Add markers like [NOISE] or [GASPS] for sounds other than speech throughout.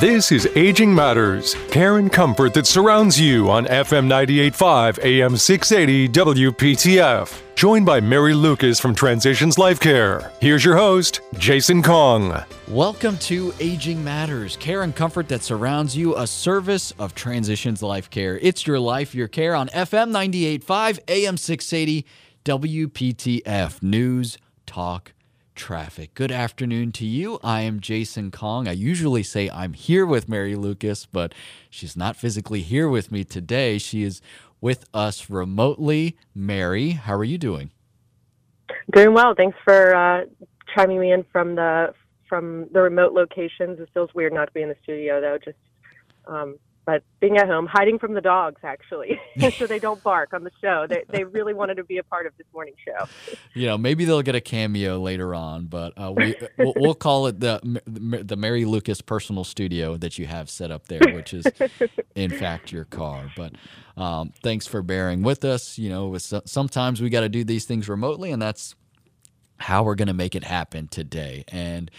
This is Aging Matters, care and comfort that surrounds you on FM 98.5 AM 680 WPTF. Joined by Mary Lucas from Transitions Life Care. Here's your host, Jason Kong. Welcome to Aging Matters, care and comfort that surrounds you, a service of Transitions Life Care. It's your life, your care on FM 98.5 AM 680 WPTF. News, talk, traffic. Good afternoon to you. I am Jason Kong. I usually say I'm here with Mary Lucas, but she's not physically here with me today. She is with us remotely. Mary, how are you doing? Doing well. Thanks for uh, chiming me in from the from the remote locations. It feels weird not to be in the studio though. Just um, but being at home, hiding from the dogs actually, [LAUGHS] [LAUGHS] so they don't bark on the show. They they really wanted to be a part of this morning show. You know, maybe they'll get a cameo later on, but uh, we we'll, we'll, call it the the Mary Lucas personal studio that you have set up there, which is in fact your car. But um, thanks for bearing with us. You know, sometimes we got to do these things remotely, and that's how we're going to make it happen today. And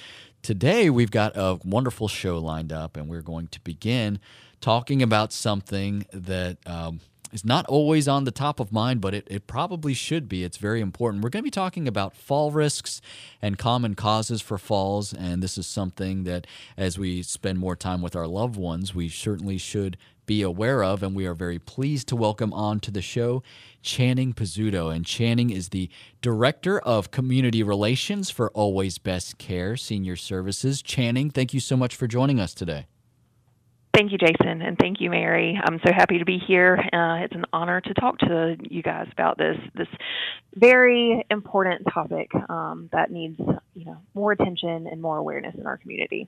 today we've got a wonderful show lined up, and we're going to begin talking about something that um, is not always on the top of mind, but it, it probably should be. It's very important. We're going to be talking about fall risks and common causes for falls. And this is something that, as we spend more time with our loved ones, we certainly should be aware of. And we are very pleased to welcome on to the show Channing Pizzuto. And Channing is the Director of Community Relations for Always Best Care Senior Services. Channing, thank you so much for joining us today. Thank you, Jason, and thank you, Mary. I'm so happy to be here. Uh, it's an honor to talk to you guys about this this very important topic um, that needs you know more attention and more awareness in our community.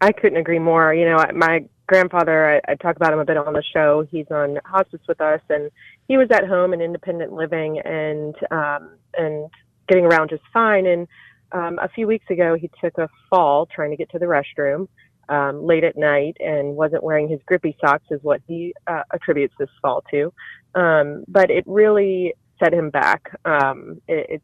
I couldn't agree more. You know, my grandfather, I, I talk about him a bit on the show. He's on hospice with us, and he was at home and independent living and um, and getting around just fine. And um, a few weeks ago, he took a fall trying to get to the restroom um, late at night and wasn't wearing his grippy socks, is what he uh, attributes this fall to. Um, but it really set him back. Um, it,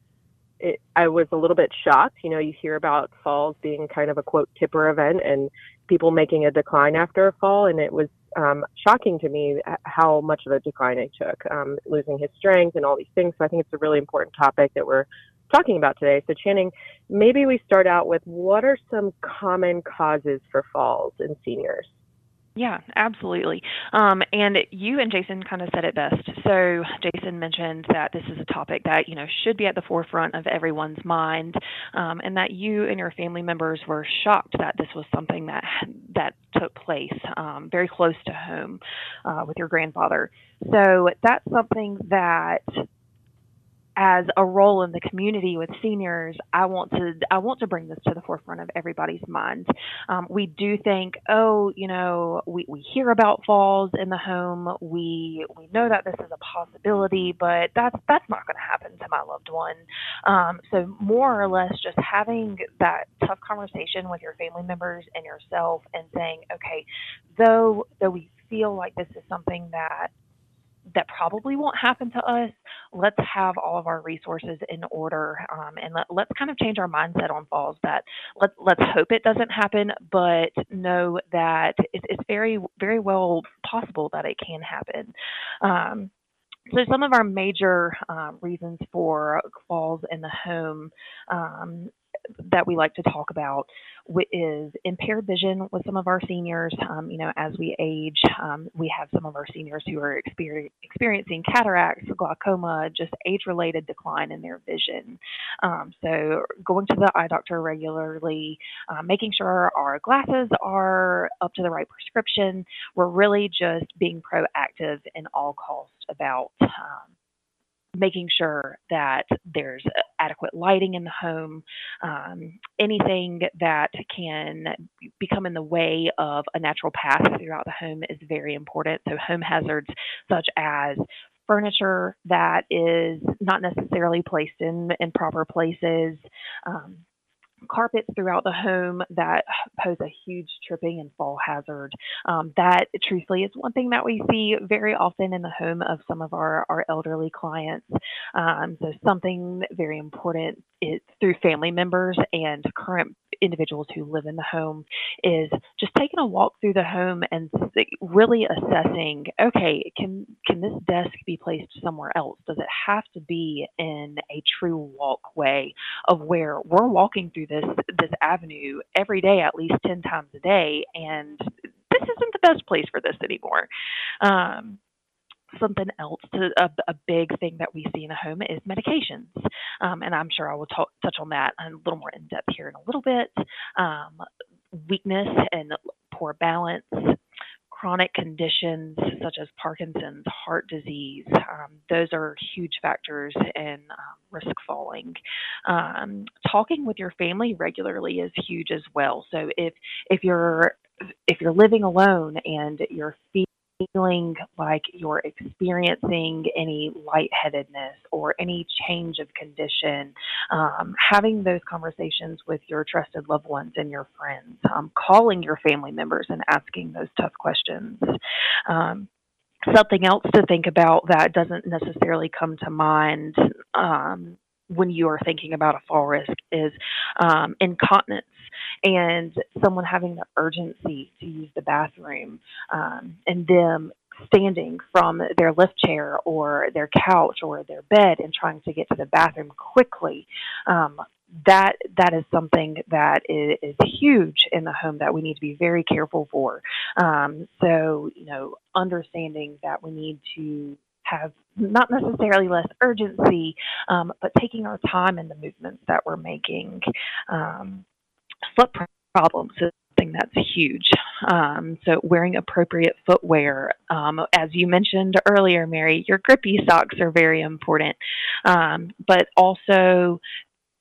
it, I was a little bit shocked. You know, you hear about falls being kind of a quote tipper event and people making a decline after a fall, and it was um, shocking to me how much of a decline it took, um, losing his strength and all these things. So I think it's a really important topic that we're talking about today. So, Channing, maybe we start out with what are some common causes for falls in seniors? Yeah, absolutely. Um, and you and Jason kind of said it best. So Jason mentioned that this is a topic that you know should be at the forefront of everyone's mind, um, and that you and your family members were shocked that this was something that that took place um, very close to home uh, with your grandfather. So that's something that as a role in the community with seniors, I want to I want to bring this to the forefront of everybody's mind. Um, we do think, oh, you know, we, we hear about falls in the home. We we know that this is a possibility, but that's that's not going to happen to my loved one. Um, so more or less, just having that tough conversation with your family members and yourself, and saying, okay, though though we feel like this is something that that probably won't happen to us. Let's have all of our resources in order, um, and let, us kind of change our mindset on falls. That let let's hope it doesn't happen, but know that it's, it's very very well possible that it can happen. Um, so some of our major um, reasons for falls in the home um, that we like to talk about is impaired vision with some of our seniors. Um, you know, as we age, um, we have some of our seniors who are exper- experiencing cataracts, glaucoma, just age-related decline in their vision. Um, so, going to the eye doctor regularly, uh, making sure our glasses are up to the right prescription. We're really just being proactive in all costs about um, making sure that there's adequate lighting in the home, um, anything that can become in the way of a natural path throughout the home is very important. So, home hazards such as furniture that is not necessarily placed in, in proper places, um, carpets throughout the home that pose a huge tripping and fall hazard. Um, that, truthfully, is one thing that we see very often in the home of some of our, our elderly clients. Um, so, something very important is through family members and current individuals who live in the home is just taking a walk through the home and really assessing okay can can this desk be placed somewhere else? Does it have to be in a true walkway of where we're walking through this this avenue every day at least 10 times a day and this isn't the best place for this anymore. Um, something else to a, a, big thing that we see in a home is medications um, and i'm sure i will t- touch on that a little more in depth here in a little bit um, weakness and poor balance chronic conditions such as Parkinson's, heart disease, um, those are huge factors in um, risk falling. Um, talking with your family regularly is huge as well. So if if you're if you're living alone and you're feeling like you're experiencing any lightheadedness or any change of condition, um, having those conversations with your trusted loved ones and your friends, um, calling your family members and asking those tough questions. Um, something else to think about that doesn't necessarily come to mind um, when you are thinking about a fall risk is um, incontinence and someone having the urgency to use the bathroom um, and them standing from their lift chair or their couch or their bed and trying to get to the bathroom quickly. Um, that that is something that is, is, huge in the home that we need to be very careful for. Um, so you know, understanding that we need to have not necessarily less urgency, um, but taking our time in the movements that we're making. Um, foot problems is something that's huge. Um, so wearing appropriate footwear, um, as you mentioned earlier, Mary, your grippy socks are very important, um, but also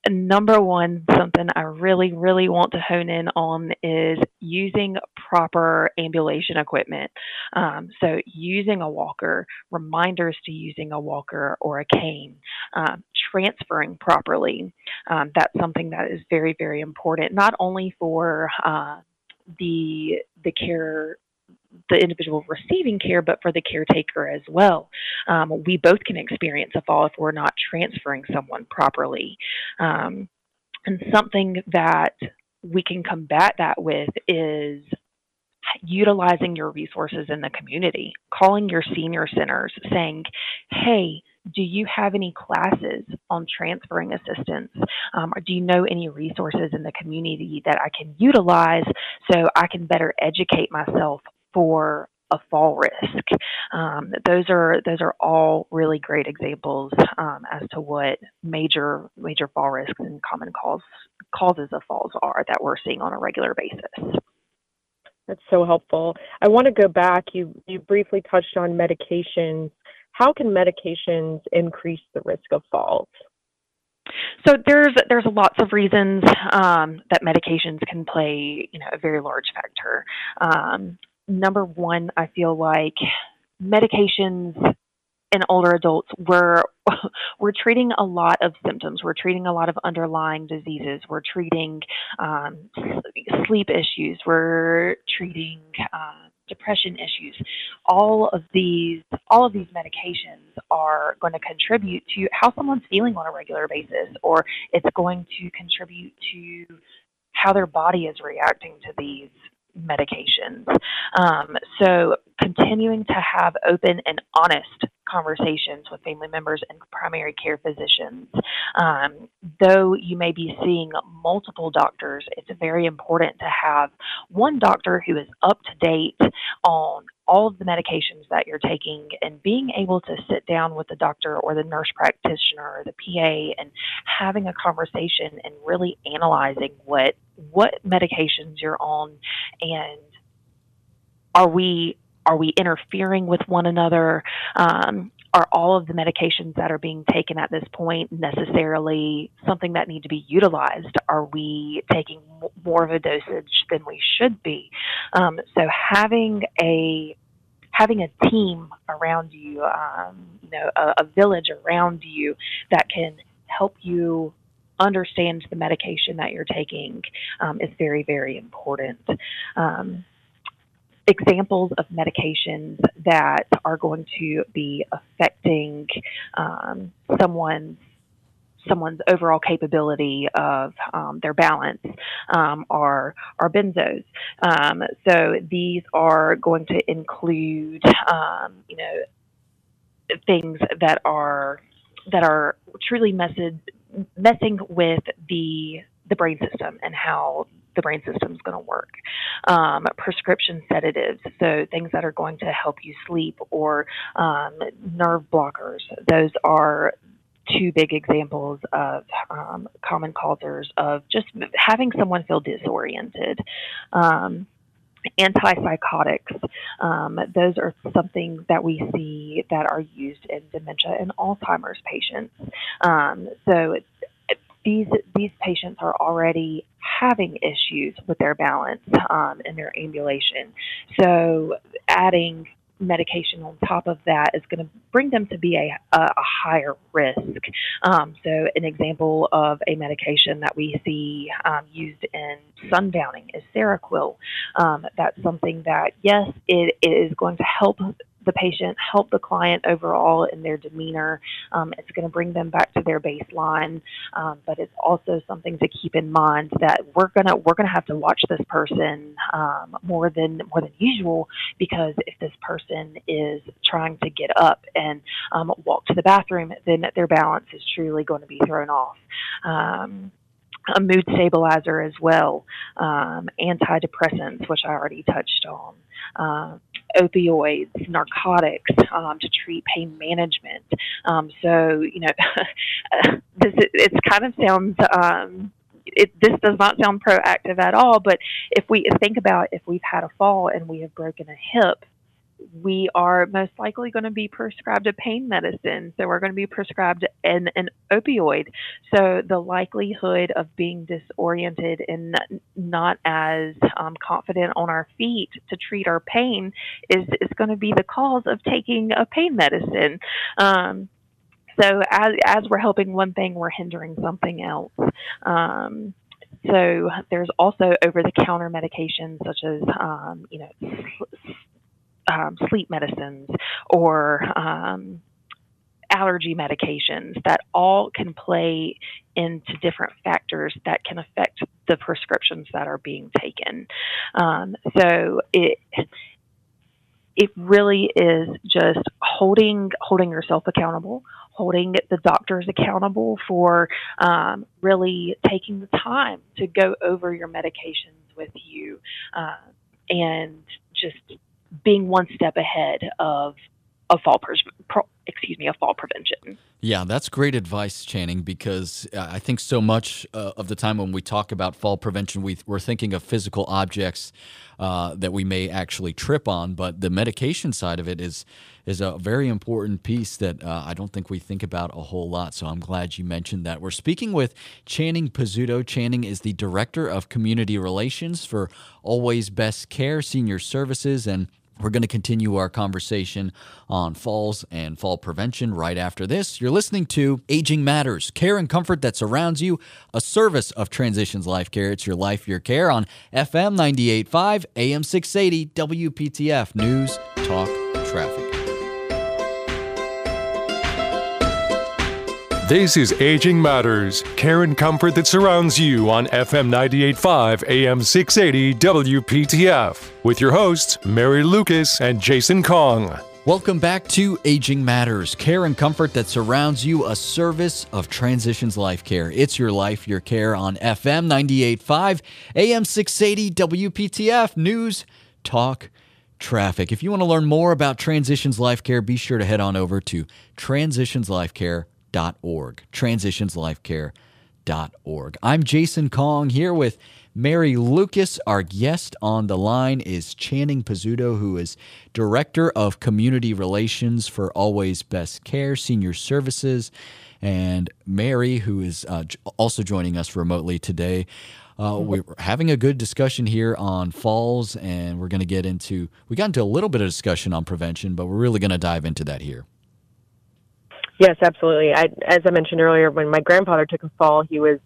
number one, something I really, really want to hone in on is using proper ambulation equipment. Um, so, using a walker, reminders to using a walker or a cane, um, transferring properly. Um, that's something that is very, very important, not only for uh, the the care the individual receiving care, but for the caretaker as well. Um, we both can experience a fall if we're not transferring someone properly. Um, and something that we can combat that with is utilizing your resources in the community, calling your senior centers, saying, hey, do you have any classes on transferring assistance? Um, or do you know any resources in the community that I can utilize so I can better educate myself for a fall risk. Um, those are those are all really great examples um, as to what major major fall risks and common cause causes of falls are that we're seeing on a regular basis. That's so helpful. I want to go back. You you briefly touched on medications. How can medications increase the risk of falls? So there's there's lots of reasons um, that medications can play you know a very large factor. Um, number one, I feel like medications in older adults we're [LAUGHS] we're treating a lot of symptoms we're treating a lot of underlying diseases we're treating um, sleep issues we're treating uh, depression issues. All of these all of these medications are going to contribute to how someone's feeling on a regular basis or it's going to contribute to how their body is reacting to these medications. Um, so, continuing to have open and honest conversations with family members and primary care physicians. Um, though you may be seeing multiple doctors, it's very important to have one doctor who is up to date on all of the medications that you're taking and being able to sit down with the doctor or the nurse practitioner or the PA and having a conversation and really analyzing what what medications you're on and are we are we interfering with one another? Um, are all of the medications that are being taken at this point necessarily something that need to be utilized? Are we taking more of a dosage than we should be? Um, so having a having a team around you, um, you know, a, a village around you that can help you understand the medication that you're taking um, is very, very important. Um, examples of medications that are going to be affecting um, someone's someone's overall capability of um, their balance um, are are benzos. Um, so these are going to include, um, you know, things that are that are truly messing messing with the the brain system and how the brain system is going to work. Um, prescription sedatives, so things that are going to help you sleep, or um, nerve blockers. Those are two big examples of um, common causers of just having someone feel disoriented. Um, antipsychotics, um, those are something that we see that are used in dementia and Alzheimer's patients. Um, so these these patients are already having issues with their balance um, and their ambulation. So adding medication on top of that is going to bring them to be a, a, a higher risk. Um, so, an example of a medication that we see um, used in sundowning is Seroquel. Um, that's something that, yes, it, it is going to help the patient, help the client overall in their demeanor. Um, it's going to bring them back to their baseline, um, but it's also something to keep in mind that we're gonna we're gonna have to watch this person um, more than more than usual because if this person is trying to get up and um, walk to the bathroom, then their balance is truly going to be thrown off um, a mood stabilizer as well, um, antidepressants, which I already touched on, uh, opioids, narcotics um, to treat pain management. Um, so, you know, [LAUGHS] this it kind of sounds. Um, it, this does not sound proactive at all, but if we think about if we've had a fall and we have broken a hip, we are most likely going to be prescribed a pain medicine. So we're going to be prescribed an, an opioid. So the likelihood of being disoriented and not as um, confident on our feet to treat our pain is, is going to be the cause of taking a pain medicine. Um, so as, as we're helping one thing, we're hindering something else. Um, so there's also over-the-counter medications such as, um, you know, um, sleep medicines or um, allergy medications that all can play into different factors that can affect the prescriptions that are being taken. Um, so it it really is just holding holding yourself accountable, holding the doctors accountable for um, really taking the time to go over your medications with you, uh, and just being one step ahead of a fall pro, excuse me of fall prevention. Yeah, that's great advice, Channing, because I think so much uh, of the time when we talk about fall prevention, we, are thinking of physical objects uh, that we may actually trip on, but the medication side of it is is a very important piece that uh, I don't think we think about a whole lot. So I'm glad you mentioned that. We're speaking with Channing Pizzuto. Channing is the Director of Community Relations for Always Best Care Senior Services and we're going to continue our conversation on falls and fall prevention right after this. You're listening to Aging Matters, care and comfort that surrounds you, a service of Transitions Life Care. It's your life, your care on FM 98.5, AM 680, WPTF News, Talk, Traffic. This is Aging Matters, care and comfort that surrounds you on FM 98.5 AM 680 WPTF with your hosts, Mary Lucas and Jason Kong. Welcome back to Aging Matters, care and comfort that surrounds you, a service of Transitions Life Care. It's your life, your care on FM 98.5 AM 680 WPTF News, Talk, Traffic. If you want to learn more about Transitions Life Care, be sure to head on over to transitionslifecare.com transitionslifecare.org. Transitionslifecare.org. I'm Jason Kong here with Mary Lucas. Our guest on the line is Channing Pizzuto, who is Director of Community Relations for Always Best Care Senior Services, and Mary, who is uh, also joining us remotely today. Uh, we're having a good discussion here on falls, and we're going to get into. We got into a little bit of discussion on prevention, but we're really going to dive into that here. Yes, absolutely. I, as I mentioned earlier, when my grandfather took a fall, he was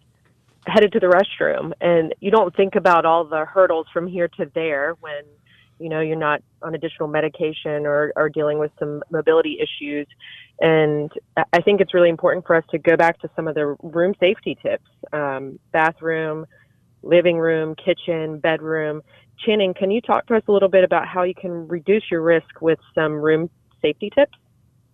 headed to the restroom, and you don't think about all the hurdles from here to there when You know, you're not on additional medication or, dealing with some mobility issues. And I think it's really important for us to go back to some of the room safety tips um, bathroom, living room, kitchen, bedroom. Channing, can you talk to us a little bit about how you can reduce your risk with some room safety tips?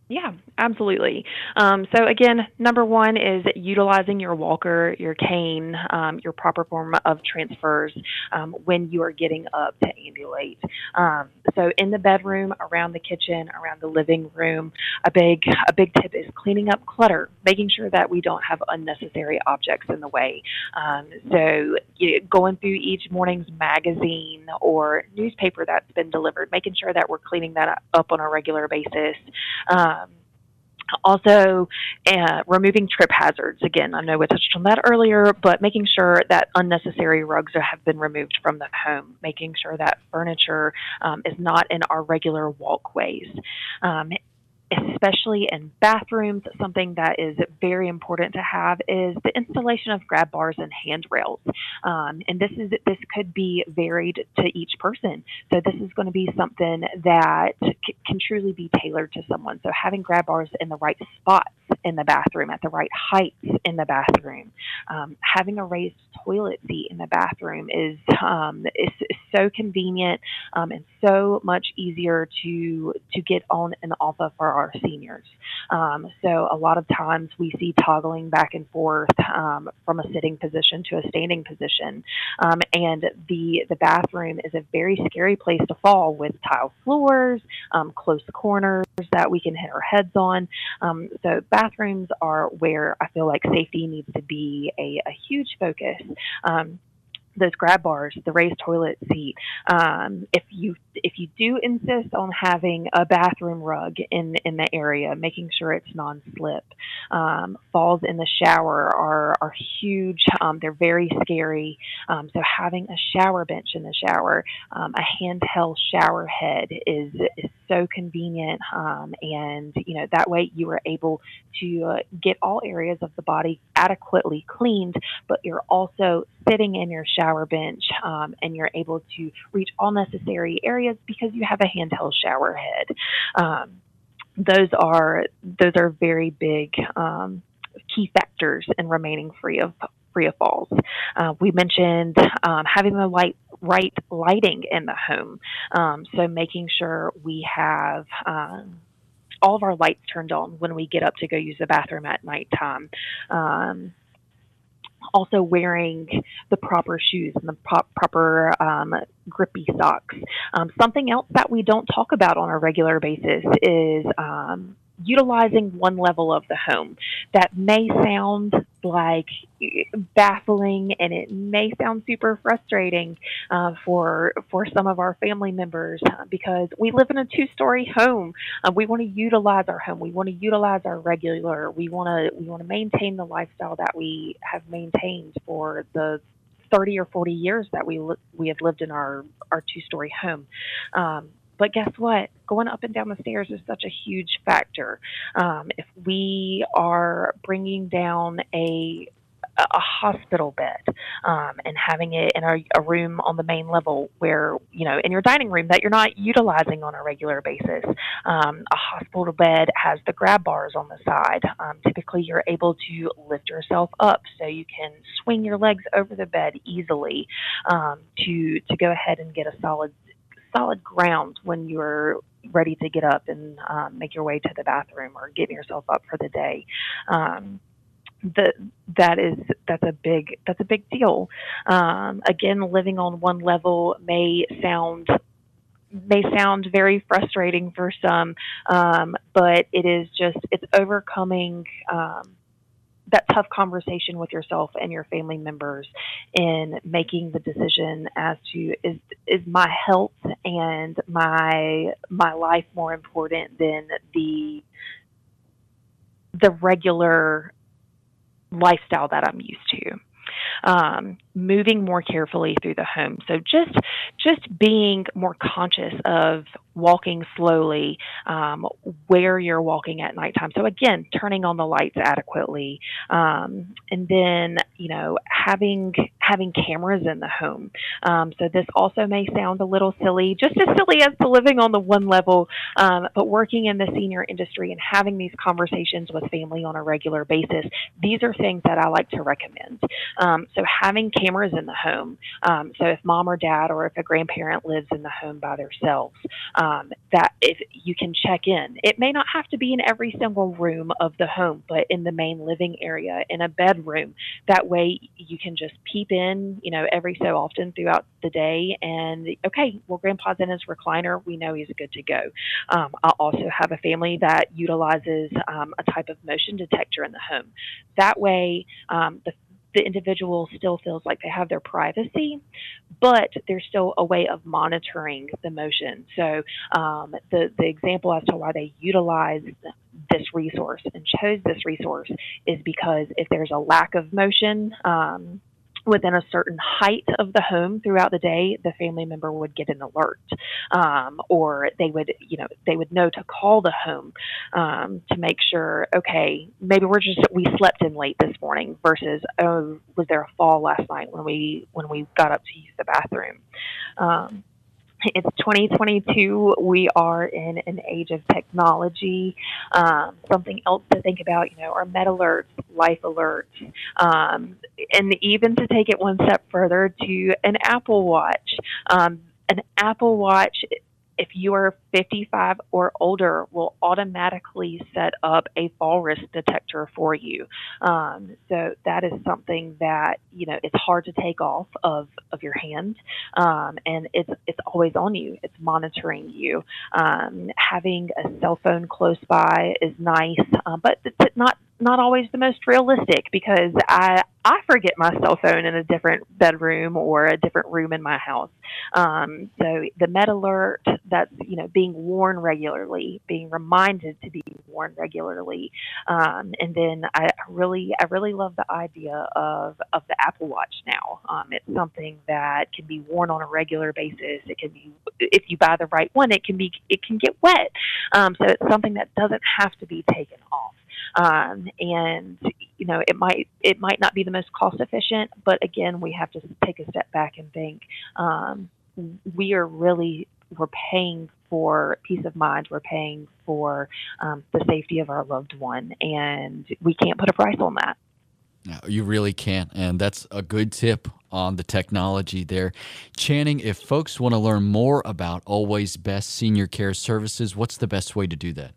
Yeah, absolutely. Um, so again, number one is utilizing your walker, your cane, um, your proper form of transfers um, when you are getting up to ambulate. Um, so in the bedroom, around the kitchen, around the living room, a big a big tip is cleaning up clutter, making sure that we don't have unnecessary objects in the way. Um, so you know, going through each morning's magazine or newspaper that's been delivered, making sure that we're cleaning that up on a regular basis. Um, also, uh, removing trip hazards. Again, I know we touched on that earlier, but making sure that unnecessary rugs have been removed from the home, making sure that furniture um, is not in our regular walkways. Um, especially in bathrooms, something that is very important to have is the installation of grab bars and handrails. Um, and this is this could be varied to each person. So this is going to be something that c- can truly be tailored to someone. So having grab bars in the right spots in the bathroom, at the right heights in the bathroom, um, having a raised toilet seat in the bathroom is um, is, so convenient um, and so much easier to to get on and off of for our seniors. Um, so a lot of times we see toggling back and forth um, from a sitting position to a standing position, um, and the the bathroom is a very scary place to fall with tile floors, um, close corners that we can hit our heads on. Um, so bathrooms are where I feel like safety needs to be a, a huge focus. Those grab bars, the raised toilet seat. Um, if you if you do insist on having a bathroom rug in in the area, making sure it's non-slip. Um, falls in the shower are are huge. Um, they're very scary. Um, so having a shower bench in the shower, um, a handheld shower head is is so convenient, um, and you know that way you are able to uh, get all areas of the body adequately cleaned, but you're also sitting in your shower bench um, and you're able to reach all necessary areas because you have a handheld shower head. Um, those are those are very big um, key factors in remaining free of free of falls. Uh, we mentioned um, having the light right lighting in the home, um, so making sure we have um, all of our lights turned on when we get up to go use the bathroom at nighttime. Um, also wearing the proper shoes and the pro- proper um, grippy socks. Um, something else that we don't talk about on a regular basis is um, utilizing one level of the home. That may sound like baffling and it may sound super frustrating uh, for for some of our family members uh, because we live in a two-story home. Uh, we want to utilize our home. We want to utilize our regular. We want to we want to maintain the lifestyle that we have maintained for the 30 or 40 years that we li- we have lived in our our two-story home. Um, but guess what? Going up and down the stairs is such a huge factor. Um, if we are bringing down a a hospital bed um, and having it in a, a, room on the main level where you know in your dining room that you're not utilizing on a regular basis um, a hospital bed has the grab bars on the side um, typically you're able to lift yourself up so you can swing your legs over the bed easily um, to to go ahead and get a solid solid ground when you're ready to get up and um, make your way to the bathroom or getting yourself up for the day. Um, the, that is that's a big that's a big deal. Um, again, living on one level may sound may sound very frustrating for some, um, but it is just it's overcoming um, that tough conversation with yourself and your family members in making the decision as to is is my health and my my life more important than the the regular lifestyle that I'm used to. Um, moving more carefully through the home. So just just being more conscious of walking slowly, um, where you're walking at nighttime. So again, turning on the lights adequately, um, and then you know having having cameras in the home. Um, so this also may sound a little silly, just as silly as the living on the one level, um, but working in the senior industry and having these conversations with family on a regular basis. These are things that I like to recommend. Um, so having cameras in the home. Um, so if mom or dad or if a grandparent lives in the home by themselves um, that if you can check in. It may not have to be in every single room of the home, but in the main living area, in a bedroom. That way you can just peep in, you know, every so often throughout the day and, okay, well, grandpa's in his recliner. We know he's good to go. Um, I also have a family that utilizes um, a type of motion detector in the home. That way, um, the the individual still feels like they have their privacy, but there's still a way of monitoring the motion. So um, the the example as to why they utilize this resource and chose this resource is because if there's a lack of motion. Um, within a certain height of the home throughout the day, the family member would get an alert, um, or they would, you know, they would know to call the home um, to make sure, okay, maybe we're just we slept in late this morning versus oh, was there a fall last night when we when we got up to use the bathroom. Um, it's 2022. We are in an age of technology. Um, something else to think about, you know, are med alerts, life alerts, um, and even to take it one step further to an Apple Watch. Um, an Apple Watch if you are 55 or older, will automatically set up a fall risk detector for you. Um, so that is something that you know it's hard to take off of, of your hand, um, and it's it's always on you. It's monitoring you. Um, having a cell phone close by is nice, uh, but it's not not always the most realistic because I I forget my cell phone in a different bedroom or a different room in my house. Um, so the Med Alert that's you know being worn regularly, being reminded to be worn regularly, um, and then I really I really love the idea of of the Apple Watch now. Um, it's something that can be worn on a regular basis. It can be if you buy the right one, it can be it can get wet. Um, so it's something that doesn't have to be taken off um, and you know it might it might not be the most cost efficient, but again we have to take a step back and think um, we are really we're paying for peace of mind, we're paying for um, the safety of our loved one, and we can't put a price on that. No, you really can't. And that's a good tip on the technology there. Channing, if folks want to learn more about Always Best Senior Care Services, what's the best way to do that?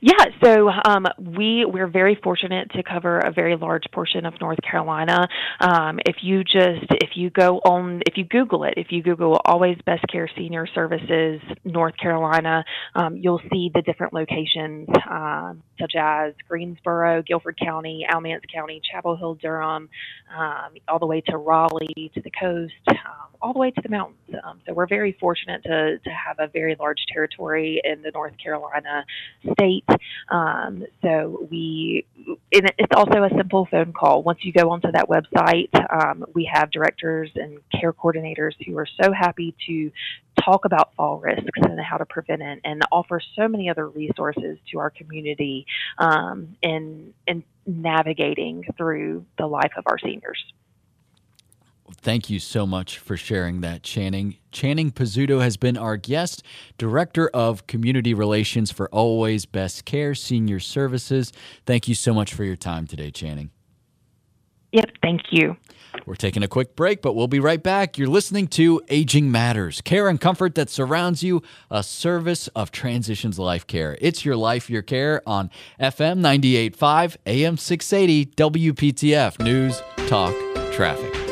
Yeah, so um, we we're very fortunate to cover a very large portion of North Carolina. Um, if you just if you go on if you Google it, if you Google Always Best Care Senior Services North Carolina, um, you'll see the different locations um, such as Greensboro, Guilford County, Alamance County, Chapel Hill, Durham, um, all the way to Raleigh to the coast, um, all the way to the mountains. so we're very fortunate to to have a very large territory in the North Carolina state. Um, so we, it's also a simple phone call. Once you go onto that website, um, we have directors and care coordinators who are so happy to talk about fall risks and how to prevent it, and offer so many other resources to our community um, in in navigating through the life of our seniors. Thank you so much for sharing that, Channing. Channing Pizzuto has been our guest, Director of Community Relations for Always Best Care Senior Services. Thank you so much for your time today, Channing. Yep, thank you. We're taking a quick break, but we'll be right back. You're listening to Aging Matters, care and comfort that surrounds you, a service of Transitions Life Care. It's your life, your care on FM 98.5, AM 680, WPTF News, Talk, Traffic.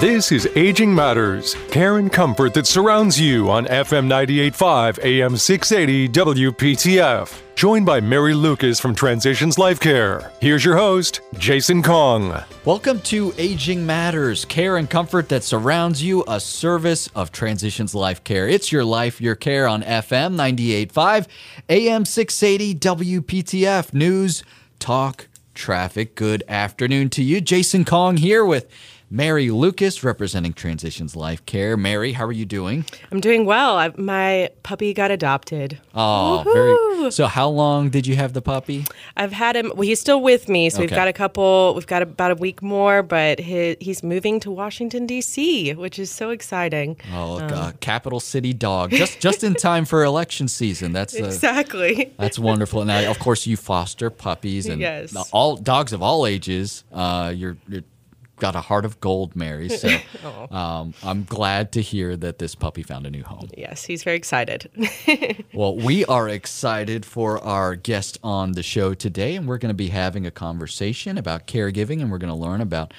This is Aging Matters, care and comfort that surrounds you on FM 98.5 AM 680 WPTF. Joined by Mary Lucas from Transitions Life Care. Here's your host, Jason Kong. Welcome to Aging Matters, care and comfort that surrounds you, a service of Transitions Life Care. It's your life, your care on FM 98.5 AM 680 WPTF News, Talk, traffic. Good afternoon to you. Jason Kong here with Mary Lucas representing Transitions Life Care. Mary, how are you doing? I'm doing well. I, my puppy got adopted. Oh, very. So, how long did you have the puppy? I've had him. Well, he's still with me, so we've got a couple. We've got about a week more, but he, he's moving to Washington D.C., which is so exciting. Oh, uh, capital city dog, just just in time for election season. That's uh, Exactly. That's wonderful. Now, of course, you foster puppies and Yes. all dogs of all ages. Uh, you're you're got a heart of gold, Mary. So [LAUGHS] um, I'm glad to hear that this puppy found a new home. Yes, he's very excited. [LAUGHS] Well, we are excited for our guest on the show today, and we're going to be having a conversation about caregiving, and we're going to learn about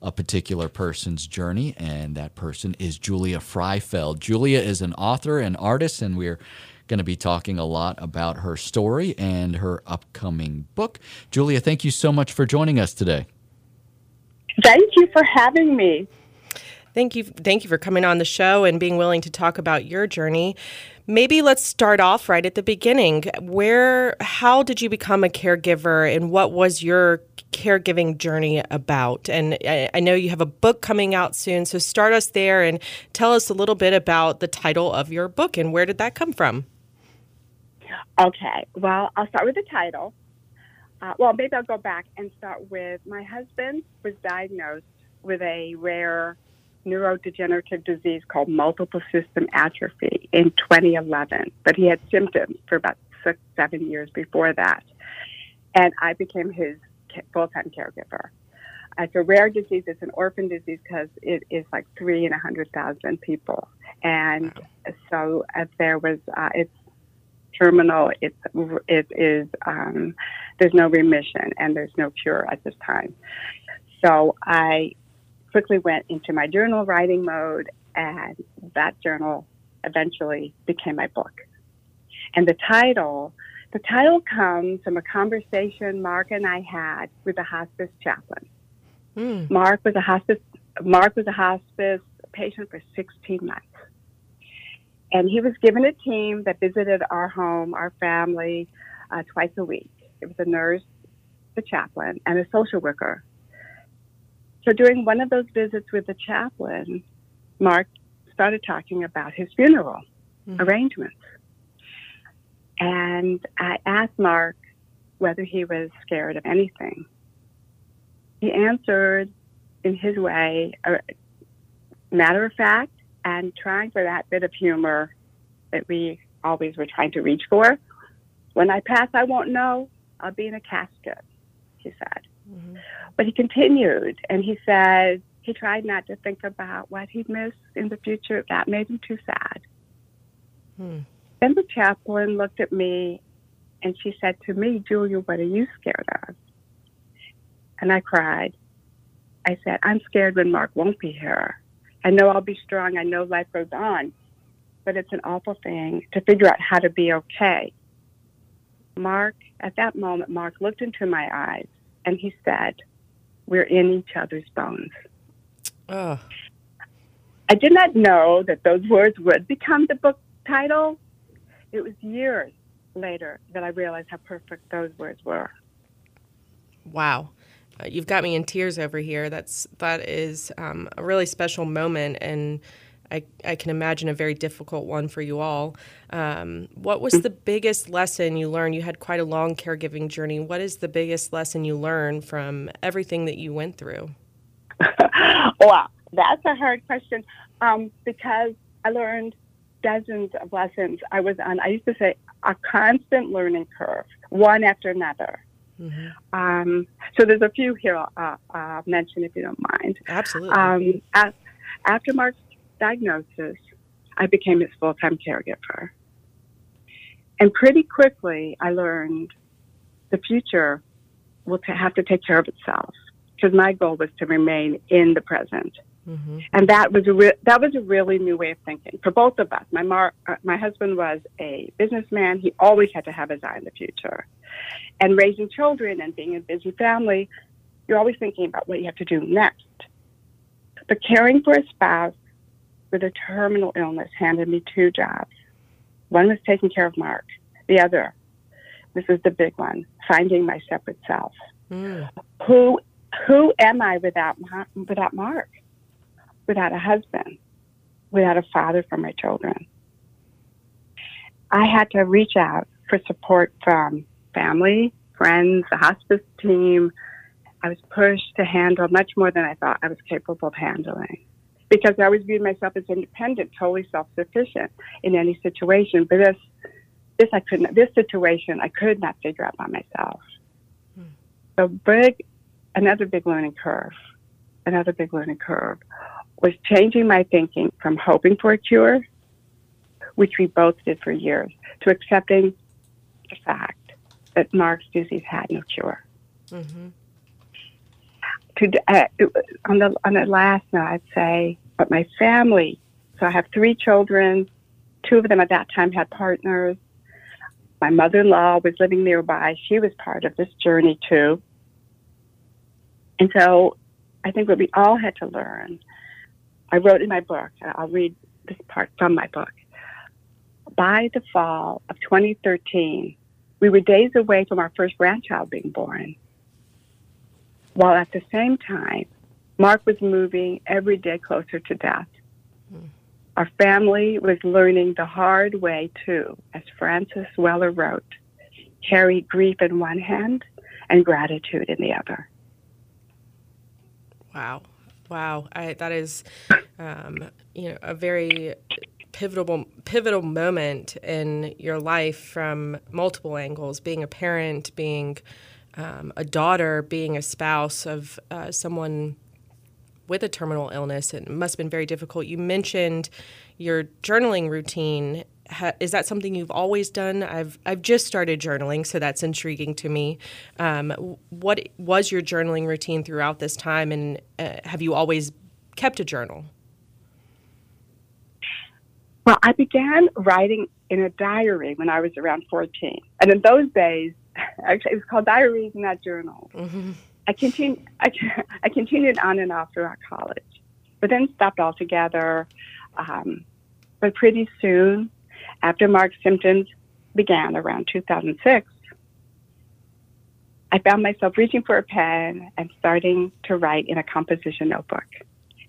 a particular person's journey, and that person is Julia Freifeld. Julia is an author and artist, and we're going to be talking a lot about her story and her upcoming book. Julia, thank you so much for joining us today. Thank you for having me. Thank you. Thank you for coming on the show and being willing to talk about your journey. Maybe let's start off right at the beginning. Where, how did you become a caregiver and what was your caregiving journey about? And I, I know you have a book coming out soon, so start us there and tell us a little bit about the title of your book and where did that come from? Okay, well, I'll start with the title. Uh, well, maybe I'll go back and start with my husband was diagnosed with a rare neurodegenerative disease called multiple system atrophy in 2011, but he had symptoms for about six, seven years before that. And I became his full time caregiver. It's a rare disease, it's an orphan disease because it is like three in a 100,000 people. And so uh, there was, uh, it's terminal. It's it is um, there's no remission and there's no cure at this time. So I quickly went into my journal writing mode, and that journal eventually became my book. And the title, the title comes from a conversation Mark and I had with a hospice chaplain. Hmm. Mark was a hospice. Mark was a hospice patient for 16 months and he was given a team that visited our home, our family, uh, twice a week. It was a nurse, the chaplain, and a social worker. So during one of those visits with the chaplain, Mark started talking about his funeral Mhm. arrangements. And I asked Mark whether he was scared of anything. He answered in his way, uh, matter of fact, and trying for that bit of humor that we always were trying to reach for. When I pass, I won't know. I'll be in a casket, he said. Mhm. But he continued, and he said he tried not to think about what he'd miss in the future. That made him too sad. Hmm. Then the chaplain looked at me, and she said to me, Julia, what are you scared of? And I cried. I said, I'm scared when Mark won't be here. I know I'll be strong. I know life goes on. But it's an awful thing to figure out how to be okay. Mark, at that moment, Mark looked into my eyes and he said, We're in each other's bones. Oh, I did not know that those words would become the book title. It was years later that I realized how perfect those words were. wow. Uh, you've got me in tears over here. That's that is um, a really special moment, and I I can imagine a very difficult one for you all. Um, what was the biggest lesson you learned? You had quite a long caregiving journey. What is the biggest lesson you learned from everything that you went through? [LAUGHS] wow, that's a hard question um, because I learned dozens of lessons. I was on, I used to say, a constant learning curve, one after another. Mm-hmm. Um, so there's a few here I'll, uh, I'll mention if you don't mind. Absolutely. Um, after Mark's diagnosis, I became his full time caregiver. And pretty quickly, I learned the future will t- have to take care of itself because my goal was to remain in the present. Hmm And that was a re- that was a really new way of thinking for both of us. My mar- uh, my husband was a businessman; he always had to have his eye on the future. And raising children and being a busy family, you're always thinking about what you have to do next. But caring for a spouse with a terminal illness handed me two jobs. One was taking care of Mark. The other, this is the big one, finding my separate self. Mm. Who who am I without without Mark? Without a husband, without a father for my children. I had to reach out for support from family, friends, the hospice team. I was pushed to handle much more than I thought I was capable of handling because I always viewed myself as independent, totally self-sufficient in any situation. But this, this I couldn't. This situation I could not figure out by myself. Hmm. So big, another big learning curve. Another big learning curve was changing my thinking from hoping for a cure, which we both did for years, to accepting the fact that Mark's disease had no cure. Mm-hmm. To, uh, on the on the last note, I'd say, but my family. So I have three children. Two of them at that time had partners. My mother-in-law was living nearby. She was part of this journey too. And so I think what we all had to learn, I wrote in my book, I'll read this part from my book. By the fall of 2013, we were days away from our first grandchild being born. While at the same time, Mark was moving every day closer to death. Hmm. Our family was learning the hard way too, as Francis Weller wrote, carry grief in one hand and gratitude in the other. Wow. Wow. I, that is, um, you know, a very pivotal pivotal moment in your life from multiple angles being a parent being um, a daughter being a spouse of uh, someone with a terminal illness it must have been very difficult you mentioned your journaling routine is that something you've always done i've i've just started journaling so that's intriguing to me um, what was your journaling routine throughout this time and uh, have you always kept a journal well, I began writing in a diary when I was around 14. And in those days, [LAUGHS] actually, it was called diaries, not journals. Mm-hmm. I, continued, I, [LAUGHS] I, continued on and off throughout college, but then stopped altogether. Um, but pretty soon, after Mark's symptoms began around 2006, I found myself reaching for a pen and starting to write in a composition notebook.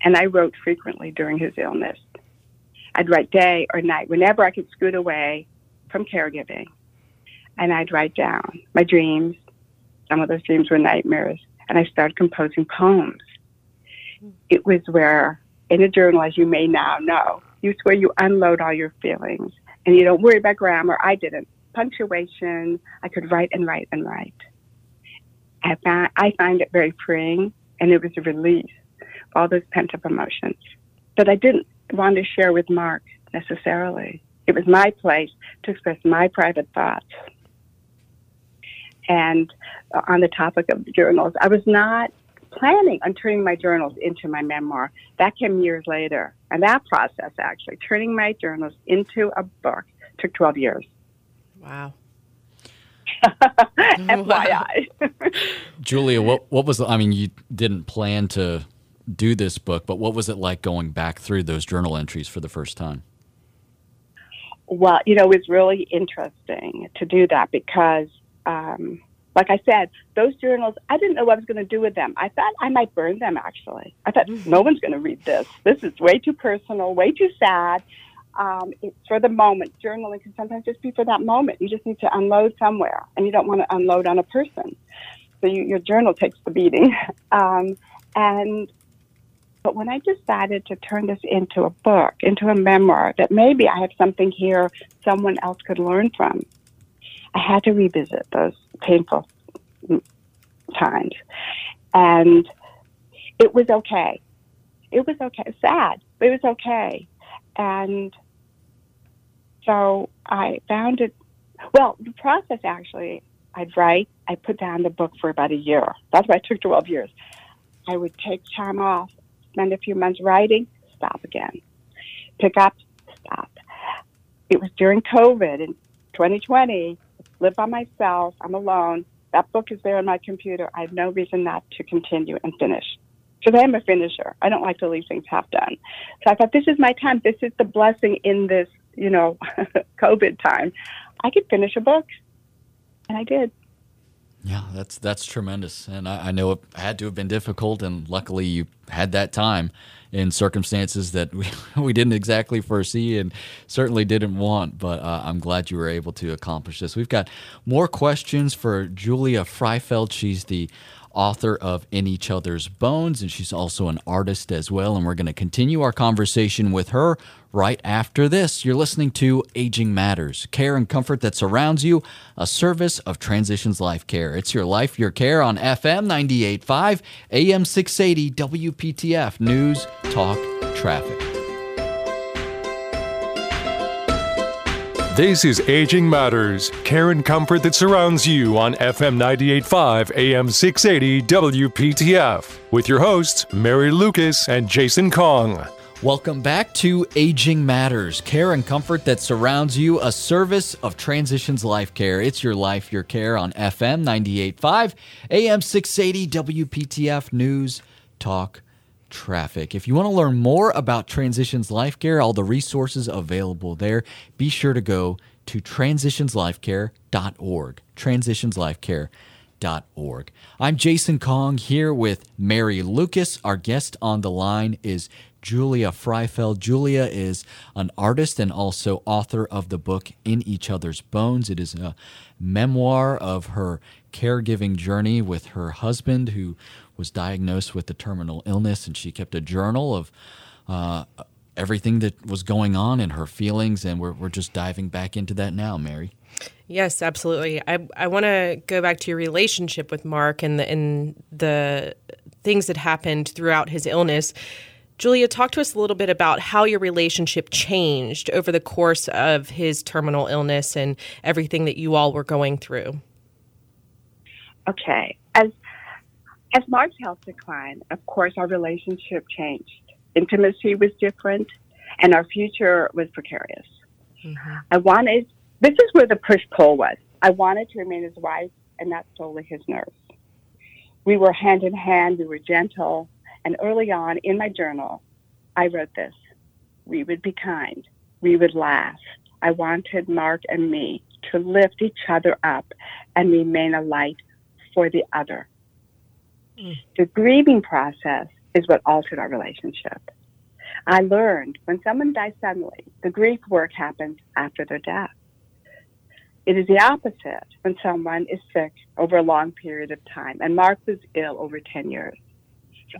And I wrote frequently during his illness. I'd write day or night, whenever I could scoot away from caregiving. And I'd write down my dreams. Some of those dreams were nightmares. And I started composing poems. It was where, in a journal, as you may now know, it's where you unload all your feelings and you don't worry about grammar. I didn't. Punctuation, I could write and write and write. I found, I find it very freeing and it was a release of all those pent up emotions. But I didn't want to share with Mark necessarily. It was my place to express my private thoughts. And on the topic of journals, I was not planning on turning my journals into my memoir. That came years later. And that process, actually, turning my journals into a book, took 12 years. Wow. [LAUGHS] FYI. [LAUGHS] Julia, what what was the, I mean, you didn't plan to do this book, but what was it like going back through those journal entries for the first time? Well, you know, it was really interesting to do that because, um, like I said, those journals, I didn't know what I was going to do with them. I thought I might burn them, actually. I thought, mm-hmm. no one's going to read this. This is way too personal, way too sad. Um, it's for the moment. Journaling can sometimes just be for that moment. You just need to unload somewhere, and you don't want to unload on a person. So you, your journal takes the beating. [LAUGHS] Um, and but when I decided to turn this into a book, into a memoir, that maybe I have something here someone else could learn from, I had to revisit those painful times. And it was okay. It was okay. Sad, but it was okay. And so I found it, well, the process actually, I'd write, I put down the book for about a year. That's why it took 12 years. I would take time off spend a few months writing, stop again. Pick up, stop. It was during COVID in 2020. Live by myself. I'm alone. That book is there on my computer. I have no reason not to continue and finish. Because I am a finisher. I don't like to leave things half done. So I thought this is my time. This is the blessing in this, you know, [LAUGHS] COVID time. I could finish a book. And I did. Yeah, that's that's tremendous, and I, I, know it had to have been difficult, and luckily you had that time in circumstances that we, [LAUGHS] we didn't exactly foresee and certainly didn't want. But uh, I'm glad you were able to accomplish this. We've got more questions for Julia Freifeld. She's the author of In Each Other's Bones, and she's also an artist as well. And we're going to continue our conversation with her right after this. You're listening to Aging Matters, care and comfort that surrounds you, a service of Transitions Life Care. It's your life, your care on FM 98.5, AM 680, WPTF, News, Talk, Traffic. This is Aging Matters, care and comfort that surrounds you on FM 98.5 AM 680 WPTF with your hosts, Mary Lucas and Jason Kong. Welcome back to Aging Matters, care and comfort that surrounds you, a service of Transitions Life Care. It's your life, your care on FM 98.5 AM 680 WPTF News, Talk, traffic. If you want to learn more about Transitions Life Care, all the resources available there, be sure to go to transitionslifecare.org. Transitionslifecare.org. I'm Jason Kong here with Mary Lucas. Our guest on the line is Julia Freifeld. Julia is an artist and also author of the book In Each Other's Bones. It is a memoir of her caregiving journey with her husband, who was diagnosed with a terminal illness, and she kept a journal of uh, everything that was going on and her feelings. And we're, we're just diving back into that now, Mary. Yes, absolutely. I, I want to go back to your relationship with Mark and the, and the things that happened throughout his illness. Julia, talk to us a little bit about how your relationship changed over the course of his terminal illness and everything that you all were going through. Okay. As as Mark's health declined, of course, our relationship changed. Intimacy was different, and our future was precarious. Mm-hmm. I wanted, this is where the push pull was. I wanted to remain his wife and not solely his nurse. We were hand in hand, we were gentle, and early on in my journal, I wrote this We would be kind, we would laugh. I wanted Mark and me to lift each other up and remain a light for the other. Mm. The grieving process is what altered our relationship. I learned when someone dies suddenly, the grief work happens after their death. It is the opposite when someone is sick over a long period of time. And Mark was ill over 10 years.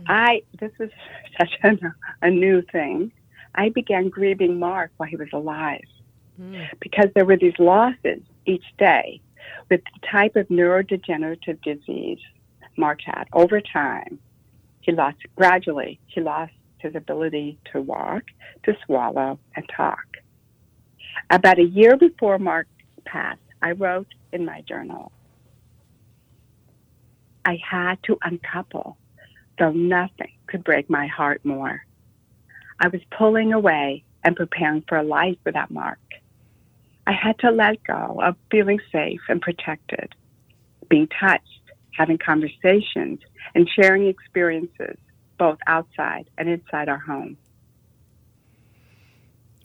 I, this was [LAUGHS] such a, a new thing. I began grieving Mark while he was alive mm. because there were these losses each day with the type of neurodegenerative disease Mark had. Over time, he lost, gradually, he lost his ability to walk, to swallow, and talk. About a year before Mark passed, I wrote in my journal, I had to uncouple, though nothing could break my heart more. I was pulling away and preparing for a life without Mark. I had to let go of feeling safe and protected, being touched having conversations, and sharing experiences both outside and inside our home.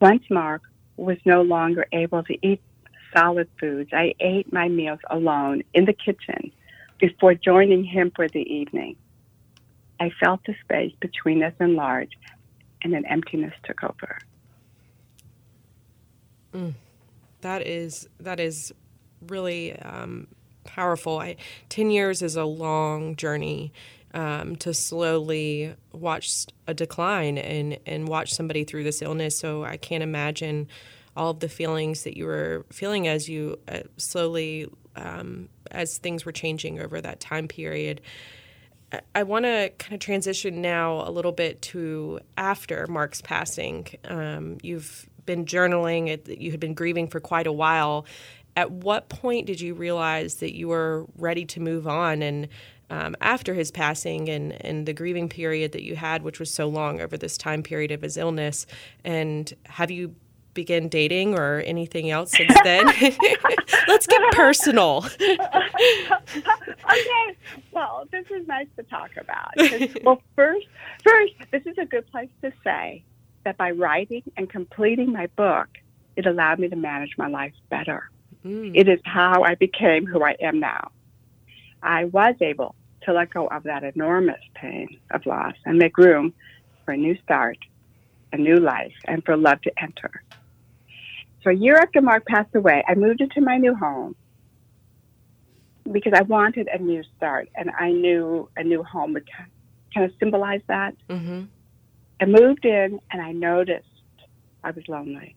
Once Mark was no longer able to eat solid foods, I ate my meals alone in the kitchen before joining him for the evening. I felt the space between us enlarge and an emptiness took over. Mm, that is that is really um, powerful. I, 10 years is a long journey um, to slowly watch a decline and, and watch somebody through this illness. So I can't imagine all of the feelings that you were feeling as you uh, slowly, um, as things were changing over that time period. I, want to kind of transition now a little bit to after Mark's passing. Um, you've been journaling, you had been grieving for quite a while at what point did you realize that you were ready to move on and um, after his passing and, and the grieving period that you had, which was so long over this time period of his illness? And have you begun dating or anything else since then? [LAUGHS] Let's get personal. [LAUGHS] okay. Well, this is nice to talk about. Well, first, first, this is a good place to say that by writing and completing my book, it allowed me to manage my life better. Mm. It is how I became who I am now. I was able to let go of that enormous pain of loss and make room for a new start, a new life, and for love to enter. So a year after Mark passed away, I moved into my new home because I wanted a new start, and I knew a new home would kind of symbolize that. Mm-hmm. I moved in, and I noticed I was lonely.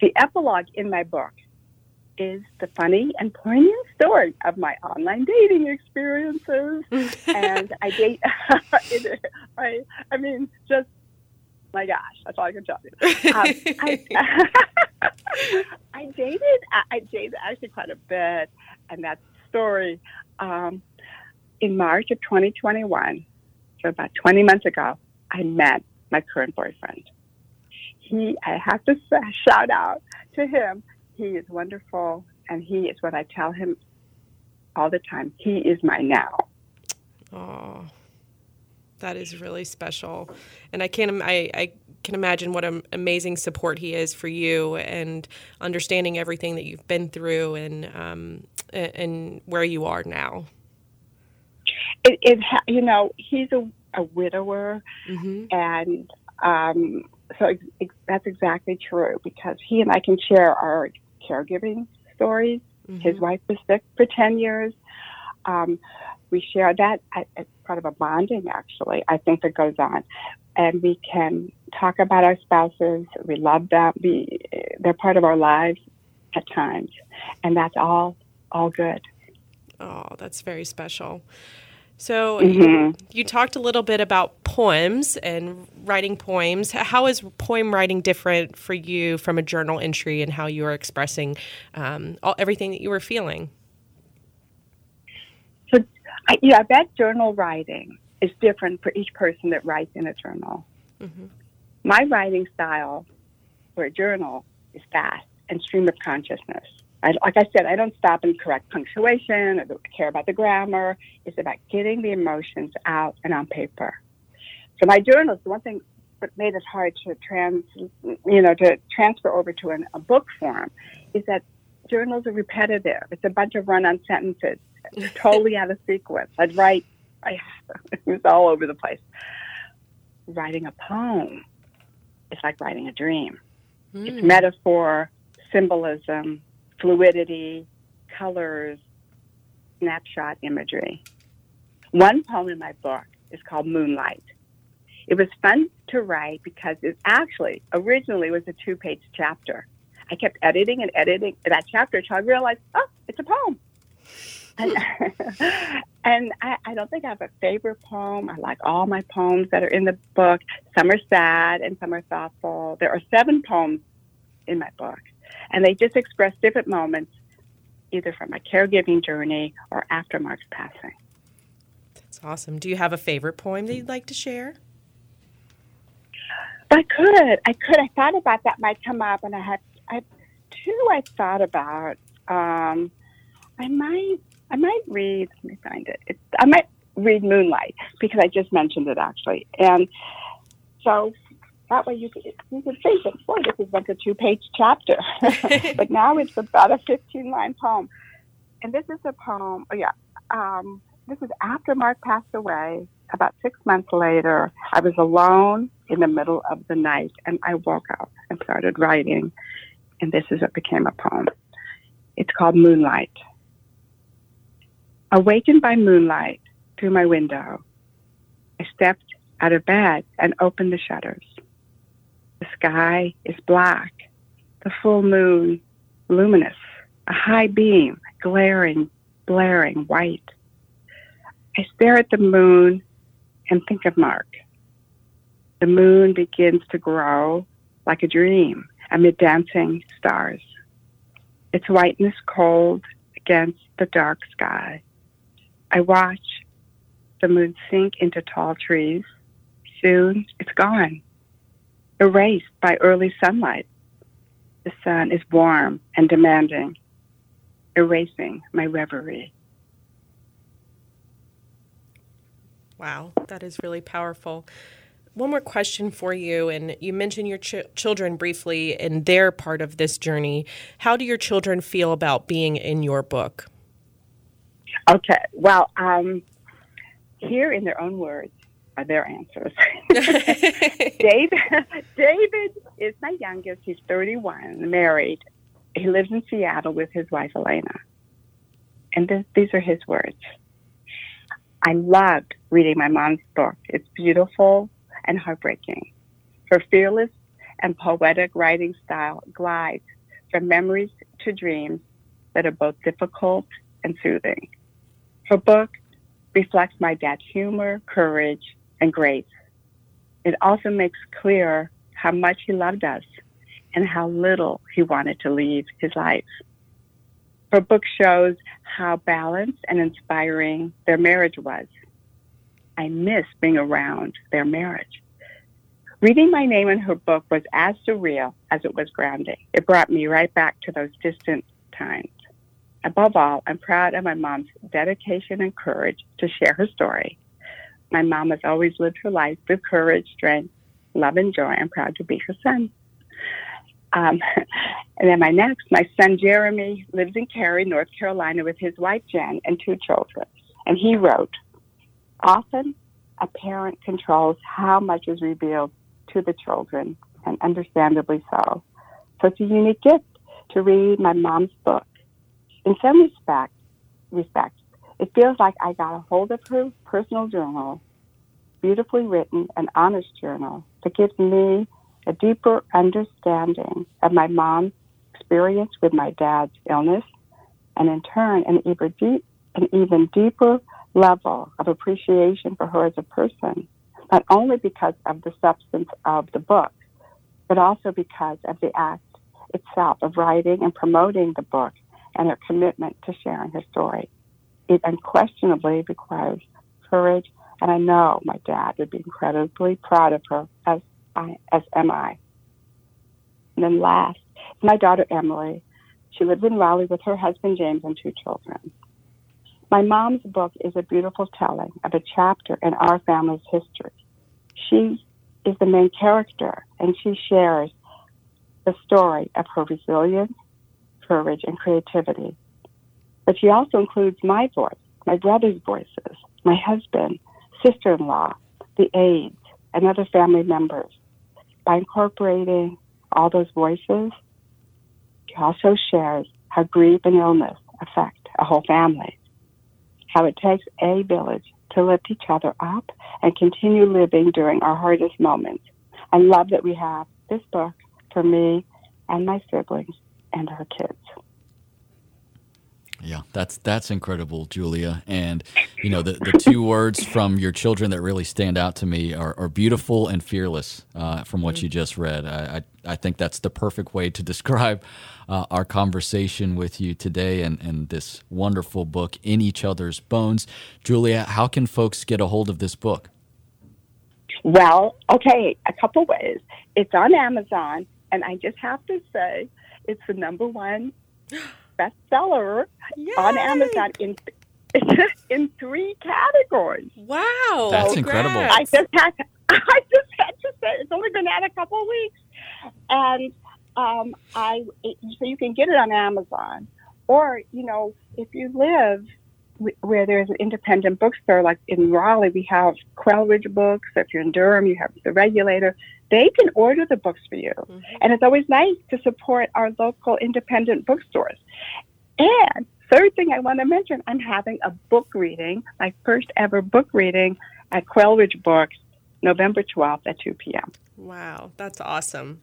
The epilogue in my book is the funny and poignant story of my online dating experiences. [LAUGHS] and I date, [LAUGHS] I, I mean, just my gosh, that's all I can tell you. [LAUGHS] Um, I, [LAUGHS] I dated, I dated actually quite a bit, and that story um, in March of 2021, so about 20 months ago, I met my current boyfriend. He, I have to [LAUGHS] shout out to him. He is wonderful, and he is what I tell him all the time. He is my now. Oh, that is really special, and I can't. I, I can imagine what an amazing support he is for you, and understanding everything that you've been through, and um, and where you are now. It, it you know, he's a, a widower, mm-hmm. and um, so ex- that's exactly true because he and I can share our caregiving stories. Mm-hmm. His wife was sick for ten years. Um, we share that as part of a bonding, actually, I think that goes on. And we can talk about our spouses. We love them. We, they're part of our lives at times. And that's all, all good. Oh, that's very special. So mm-hmm. you, you, talked a little bit about poems and writing poems. How is poem writing different for you from a journal entry and how you are expressing um, all, everything that you were feeling? I, yeah, that journal writing is different for each person that writes in a journal. Mm-hmm. My writing style for a journal is fast and stream of consciousness. I, like I said, I don't stop and correct punctuation or don't care about the grammar. It's about getting the emotions out and on paper. So my journals, the one thing that made it hard to trans, you know, to transfer over to an, a book form, is that journals are repetitive. It's a bunch of run-on sentences [LAUGHS] totally out of sequence. I'd write, I, [LAUGHS] it was all over the place. Writing a poem is like writing a dream. Mm. It's hmm. metaphor, symbolism, fluidity, colors, snapshot imagery. One poem in my book is called Moonlight. It was fun to write because it actually originally was a two page chapter. I kept editing and editing that chapter until I realized, oh, it's a poem and, [LAUGHS] and I, I don't think I have a favorite poem. I like all my poems that are in the book. Some are sad and some are thoughtful. There are seven poems in my book, and they just express different moments, either from my caregiving journey or after Mark's passing. That's awesome. Do you have a favorite poem that you'd like to share? I could. I could. I thought about that might come up, and I had I two I thought about. Um, I might I might read. Let me find it. I might read Moonlight because I just mentioned it actually, and so that way you could you could think that boy, this is like a two page chapter, [LAUGHS] but now it's about a fifteen line poem, and this is a poem. Oh yeah, um, this is after Mark passed away. About six months later, I was alone in the middle of the night, and I woke up and started writing, and this is what became a poem. It's called Moonlight. Awakened by moonlight through my window, I stepped out of bed and opened the shutters. The sky is black, the full moon luminous, a high beam glaring, blaring white. I stare at the moon and think of Mark. The moon begins to grow like a dream amid dancing stars. Its whiteness cold against the dark sky. I watch the moon sink into tall trees. Soon it's gone, erased by early sunlight. The sun is warm and demanding, erasing my reverie. Wow, that is really powerful. One more question for you, and you mentioned your ch- children briefly and their part of this journey. How do your children feel about being in your book? Okay. Well, um, here in their own words are their answers. [LAUGHS] David, David is my youngest. He's 31, married. He lives in Seattle with his wife Elena. And this, these are his words. I loved reading my mom's book. It's beautiful and heartbreaking. Her fearless and poetic writing style glides from memories to dreams that are both difficult and soothing. Her book reflects my dad's humor, courage, and grace. It also makes clear how much he loved us and how little he wanted to leave his life. Her book shows how balanced and inspiring their marriage was. I miss being around their marriage. Reading my name in her book was as surreal as it was grounding. It brought me right back to those distant times. Above all, I'm proud of my mom's dedication and courage to share her story. My mom has always lived her life with courage, strength, love, and joy. I'm proud to be her son. Um, [LAUGHS] and then my next, my son Jeremy lives in Cary, North Carolina, with his wife Jen and two children. And he wrote, Often a parent controls how much is revealed to the children, and understandably so. So it's a unique gift to read my mom's book. In some respect, respects, it feels like I got a hold of her personal journal, beautifully written and honest journal that gives me a deeper understanding of my mom's experience with my dad's illness, and in turn, an even, deep, an even deeper level of appreciation for her as a person, not only because of the substance of the book, but also because of the act itself of writing and promoting the book and her commitment to sharing her story. It unquestionably requires courage, and I know my dad would be incredibly proud of her, as I, as am I. And then last, my daughter Emily. She lives in Raleigh with her husband James and two children. My mom's book is a beautiful telling of a chapter in our family's history. She is the main character, and she shares the story of her resilience, courage, and creativity. But she also includes my voice, my brother's voices, my husband, sister in law, the aides, and other family members. By incorporating all those voices, she also shares how grief and illness affect a whole family how it takes a village to lift each other up and continue living during our hardest moments. I love that we have this book for me and my siblings and our kids. Yeah, that's that's incredible, Julia. And you know, the, the two words from your children that really stand out to me are, are beautiful and fearless. Uh, from what you just read, I, I, I think that's the perfect way to [LAUGHS] describe uh, our conversation with you today and and this wonderful book, In Each Other's Bones. Julia, how can folks get a hold of this book? Well, okay, a couple ways. It's on Amazon, and I just have to say, it's the number one [GASPS] [GASPS] bestseller on Amazon in [LAUGHS] in three categories. Wow, That's incredible. I just had to, [LAUGHS] I just had to say it's only been out a couple of weeks, and um, I it, so you can get it on Amazon, or you know if you live w- where there's an independent bookstore like in Raleigh, we have Quail Ridge Books. If you're in Durham, you have the Regulator. They can order the books for you, and it's always nice to support our local independent bookstores. And third thing I want to mention, I'm having a book reading, my first ever book reading at Quail Ridge Books, November 12th at 2 p.m. wow, that's awesome.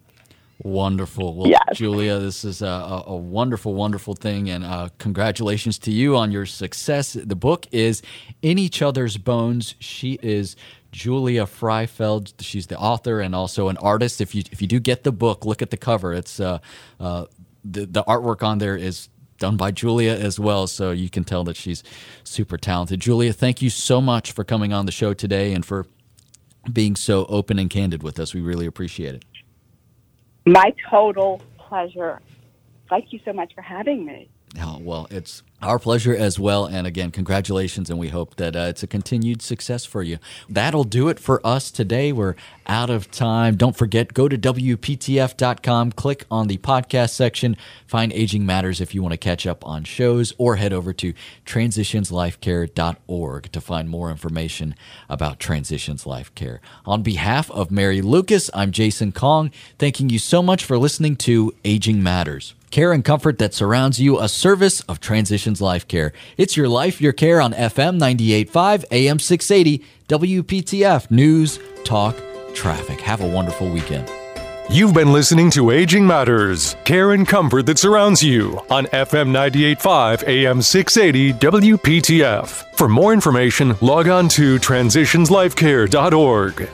Wonderful. Well, Yes. Julia, this is a, a, a wonderful, wonderful thing. And uh, congratulations to you on your success. The book is In Each Other's Bones. She is Julia Freifeld. She's the author and also an artist. If you if you do get the book, look at the cover. It's uh, uh, the, the artwork on there is done by Julia as well. So you can tell that she's super talented. Julia, thank you so much for coming on the show today and for being so open and candid with us. We really appreciate it. My total pleasure. Thank you so much for having me. Oh, well, it's Our pleasure as well. And again, congratulations. And we hope that uh, it's a continued success for you. That'll do it for us today. We're out of time. Don't forget, go to WPTF.com, click on the podcast section, find Aging Matters if you want to catch up on shows, or head over to transitionslifecare.org to find more information about Transitions Life Care. On behalf of Mary Lucas, I'm Jason Kong, thanking you so much for listening to Aging Matters care and comfort that surrounds you, a service of Transitions Life Care. It's your life, your care on FM 98.5, AM 680, WPTF News, Talk, Traffic. Have a wonderful weekend. You've been listening to Aging Matters, care and comfort that surrounds you on FM 98.5 AM 680 WPTF. For more information, log on to transitionslifecare.org.